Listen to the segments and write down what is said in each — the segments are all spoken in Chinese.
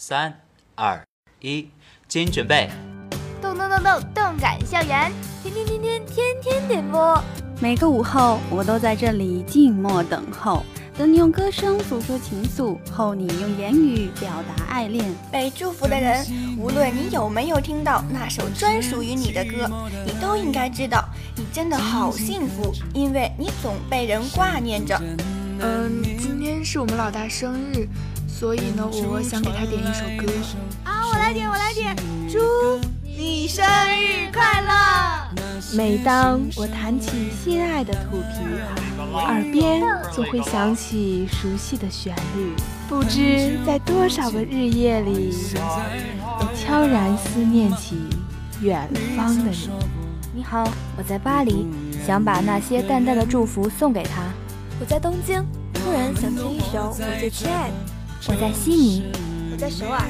三二一，请准备。动动动动动感校园，天天天天天天点播。每个午后，我都在这里静默等候，等你用歌声诉说情愫，候你用言语表达爱恋。被祝福的人，无论你有没有听到那首专属于你的歌，你都应该知道，你真的好幸福，因为你总被人挂念着。嗯，今天是我们老大生日，所以呢，我想给他点一首歌。啊，我来点，我来点，祝你生日快乐！每当我弹起心爱的土琵琶，耳边就会响起熟悉的旋律。不知在多少个日夜里，我悄然思念起远方的你。你好，我在巴黎，想把那些淡淡的祝福送给他。我在东京，突然想听一首我最亲爱的。我在悉尼，我在首尔。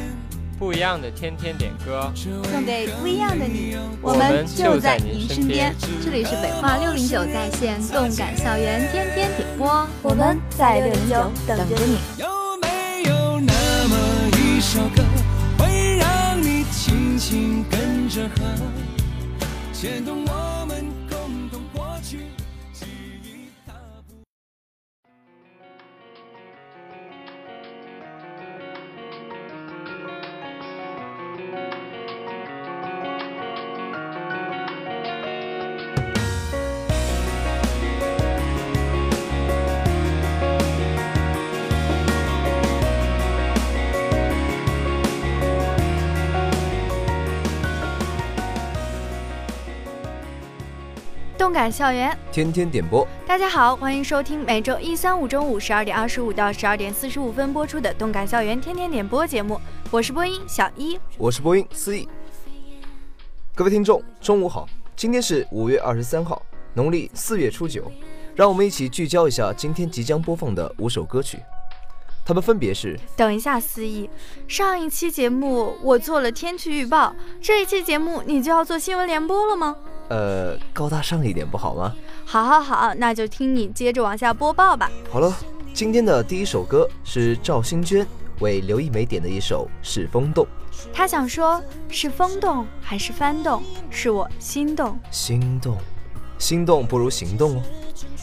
不一样的天天点歌，送给不一样的你。我们就在您身边。这里是北化六零九在线动感校园天天点播，我们在六零九等着你。有没有那么一首歌，会让你轻轻跟着和，牵动我动感校园天天点播，大家好，欢迎收听每周一、三、五中午十二点二十五到十二点四十五分播出的动感校园天天点播节目。我是播音小一，我是播音思义。各位听众，中午好，今天是五月二十三号，农历四月初九，让我们一起聚焦一下今天即将播放的五首歌曲，它们分别是：等一下，思义，上一期节目我做了天气预报，这一期节目你就要做新闻联播了吗？呃，高大上一点不好吗？好，好，好，那就听你接着往下播报吧。好了，今天的第一首歌是赵新娟为刘一梅点的一首《是风动》。她想说，是风动还是翻动，是我心动。心动，心动不如行动哦。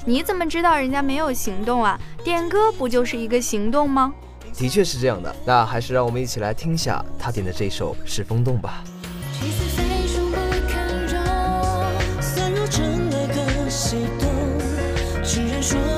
你怎么知道人家没有行动啊？点歌不就是一个行动吗？的确是这样的。那还是让我们一起来听一下她点的这首《是风动》吧。只愿说，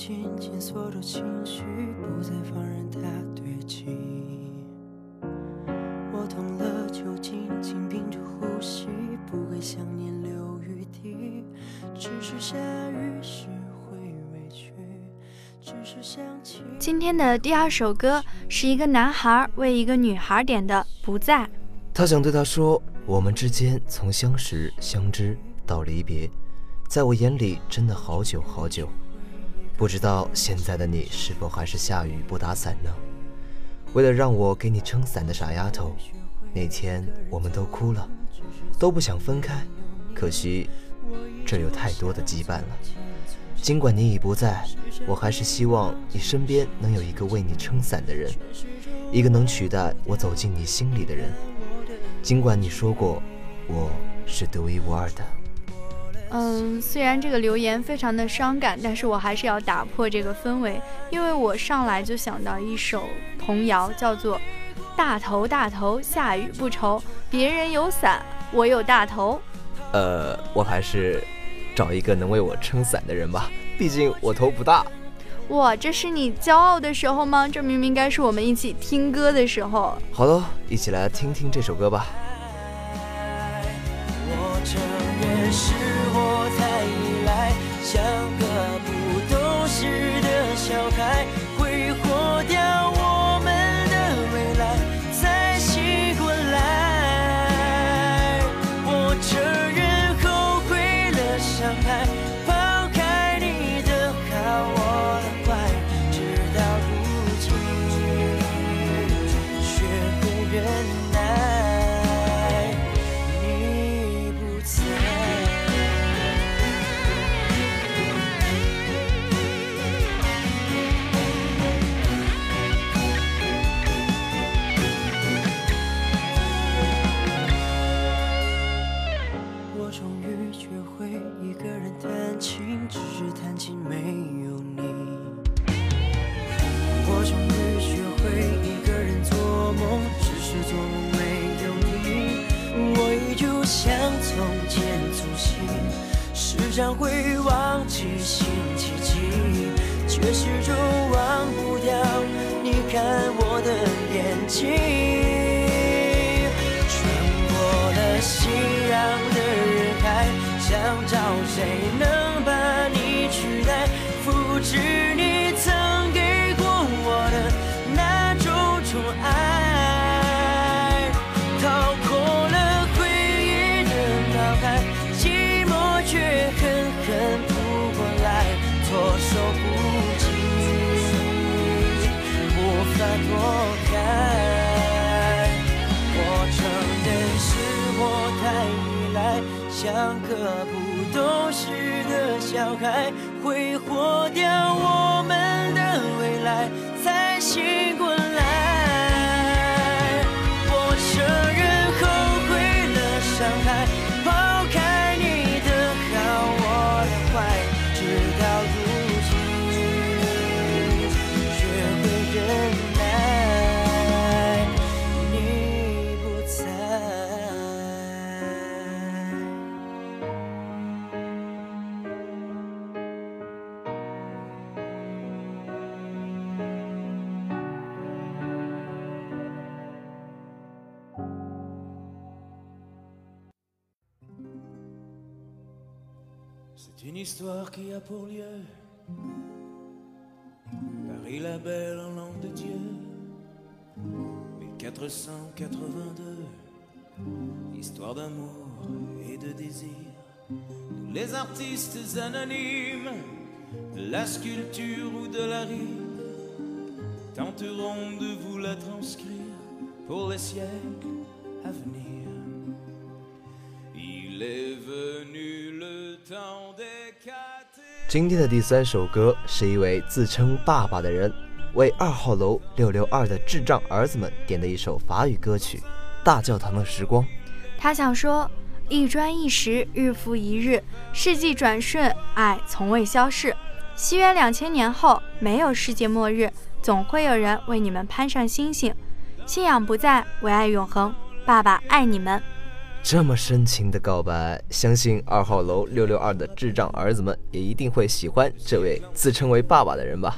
紧紧锁住情绪，不再放任它堆积。我痛了，就紧紧屏住呼吸，不给想念留余地。只是下雨时会委屈，只是想起。今天的第二首歌是一个男孩为一个女孩点的《不在》。他想对她说：“我们之间从相识、相知到离别，在我眼里真的好久好久。不知道现在的你是否还是下雨不打伞呢？为了让我给你撑伞的傻丫头，那天我们都哭了，都不想分开。可惜，这有太多的羁绊了。尽管你已不在，我还是希望你身边能有一个为你撑伞的人，一个能取代我走进你心里的人。”尽管你说过我是独一无二的，嗯，虽然这个留言非常的伤感，但是我还是要打破这个氛围，因为我上来就想到一首童谣，叫做《大头大头下雨不愁，别人有伞我有大头》。呃，我还是找一个能为我撑伞的人吧，毕竟我头不大。哇，这是你骄傲的时候吗？这明明该是我们一起听歌的时候。好了，一起来听听这首歌吧。像个不懂事的小孩，挥霍从前粗心，时常会忘记星期几，却始终忘不掉你看我的眼睛。穿过了熙攘的人海，想找谁能措手不及，无法躲开。我承认是我太依赖，像个不懂事的小孩，挥霍掉我们的未来，才醒 Une histoire qui a pour lieu. Paris la belle en l'an de Dieu. 1482 Histoire d'amour et de désir. Nous les artistes anonymes De la sculpture ou de la rime Tenterons de vous la transcrire Pour les siècles à venir. Il est venu le temps 今天的第三首歌是一位自称爸爸的人为二号楼六六二的智障儿子们点的一首法语歌曲《大教堂的时光》。他想说：一砖一石，日复一日，世纪转瞬，爱从未消逝。西元两千年后，没有世界末日，总会有人为你们攀上星星。信仰不在，唯爱永恒。爸爸爱你们。这么深情的告白，相信二号楼六六二的智障儿子们也一定会喜欢这位自称为爸爸的人吧。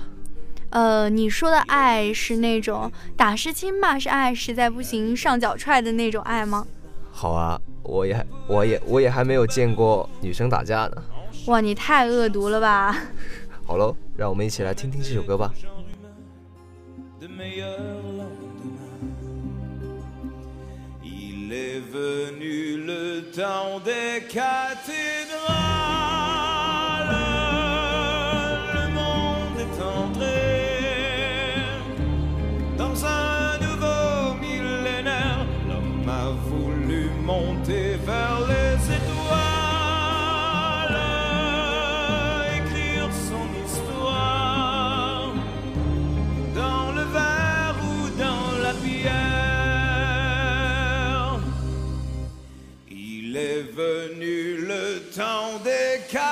呃，你说的爱是那种打是亲骂是爱，实在不行上脚踹的那种爱吗？好啊，我也我也我也还没有见过女生打架呢。哇，你太恶毒了吧！好喽，让我们一起来听听这首歌吧。Est venu le temps des cathédrales. Il est venu le temps des cathédrales.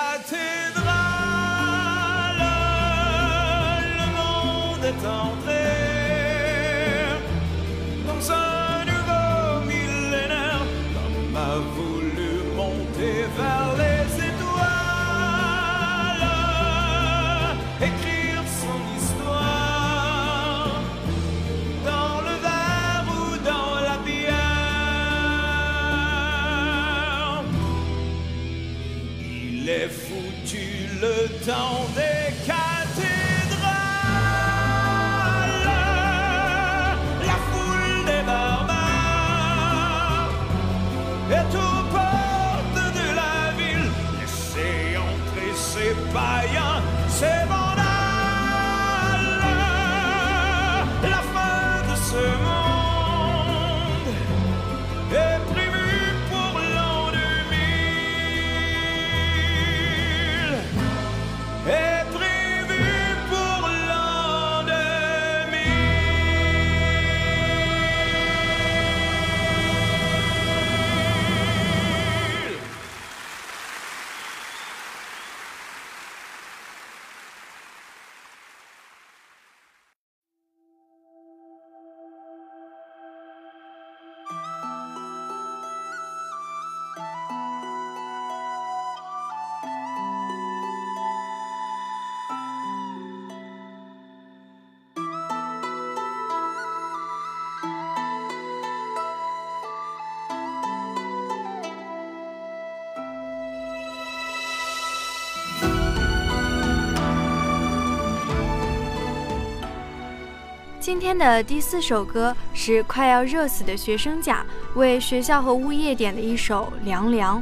今天的第四首歌是快要热死的学生甲为学校和物业点的一首《凉凉》。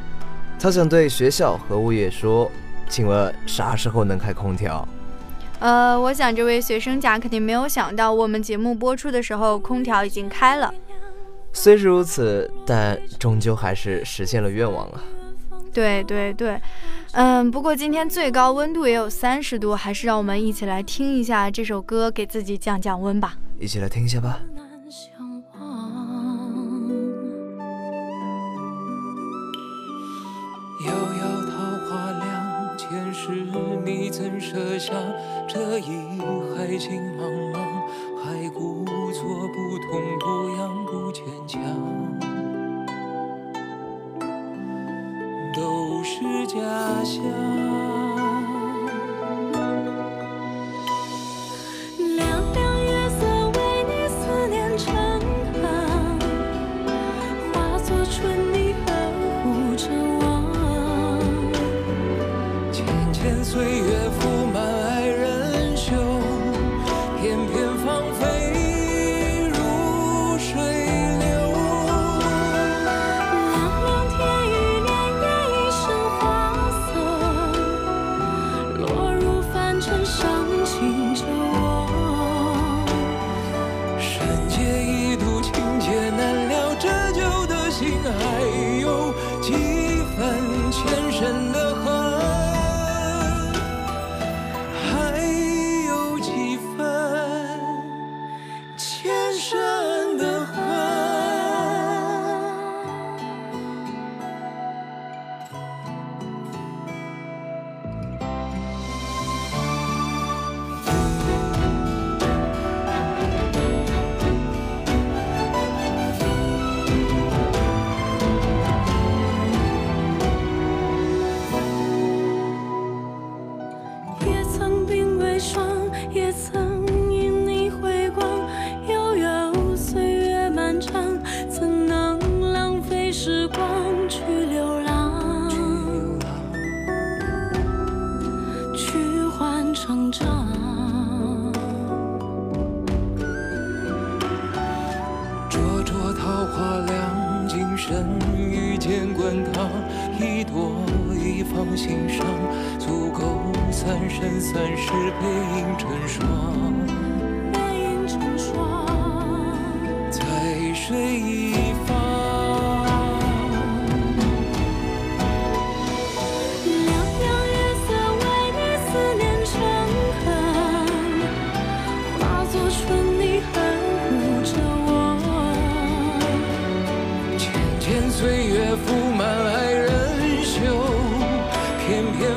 他想对学校和物业说：“请问啥时候能开空调？”呃，我想这位学生甲肯定没有想到，我们节目播出的时候空调已经开了。虽是如此，但终究还是实现了愿望啊。对对对，嗯，不过今天最高温度也有三十度，还是让我们一起来听一下这首歌，给自己降降温吧。一起来听一下吧。遥遥桃花凉，前世你曾设下这一海情茫茫，还故作不痛不痒不坚强，都是假象。放心上，足够三生三世背影成双。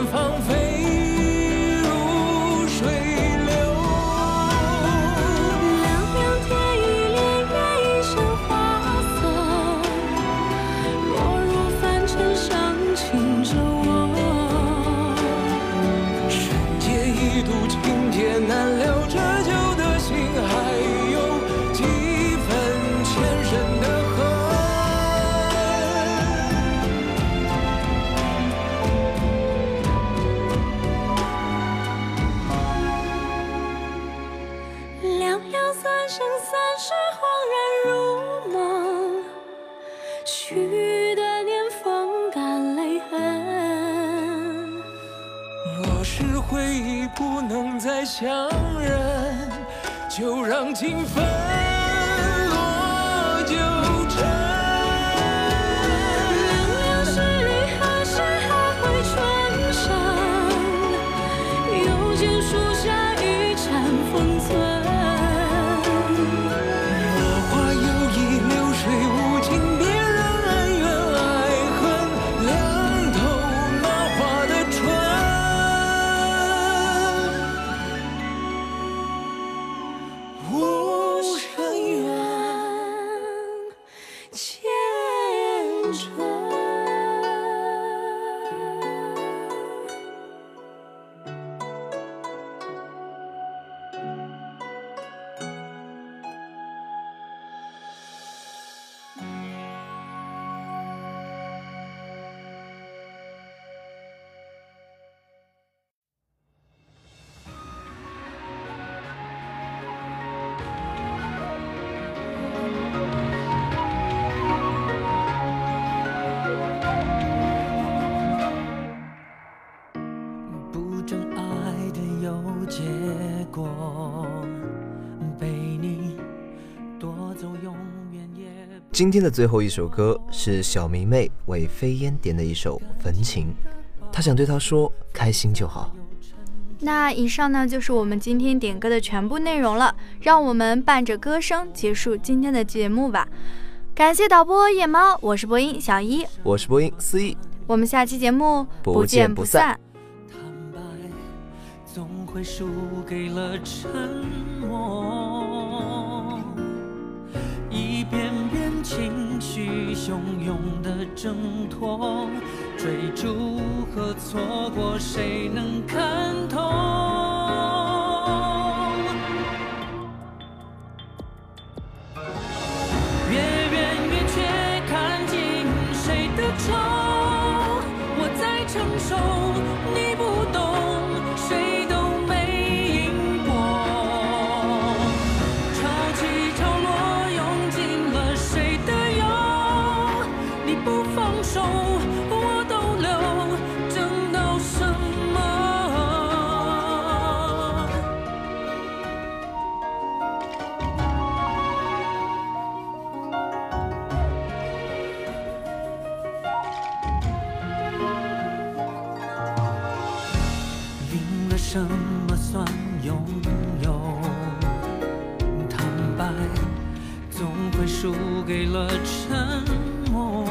远方飞。若是回忆不能再相认，就让情分今天的最后一首歌是小迷妹为飞烟点的一首《焚情》，她想对他说：开心就好。那以上呢就是我们今天点歌的全部内容了，让我们伴着歌声结束今天的节目吧。感谢导播夜猫，我是播音小一，我是播音思义，我们下期节目不见见不散散。总会输给了沉默，一遍遍情绪汹涌的挣脱，追逐和错过，谁能看透？输给了沉默，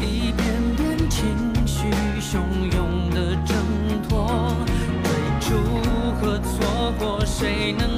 一遍遍情绪汹涌的挣脱，追逐和错过，谁能？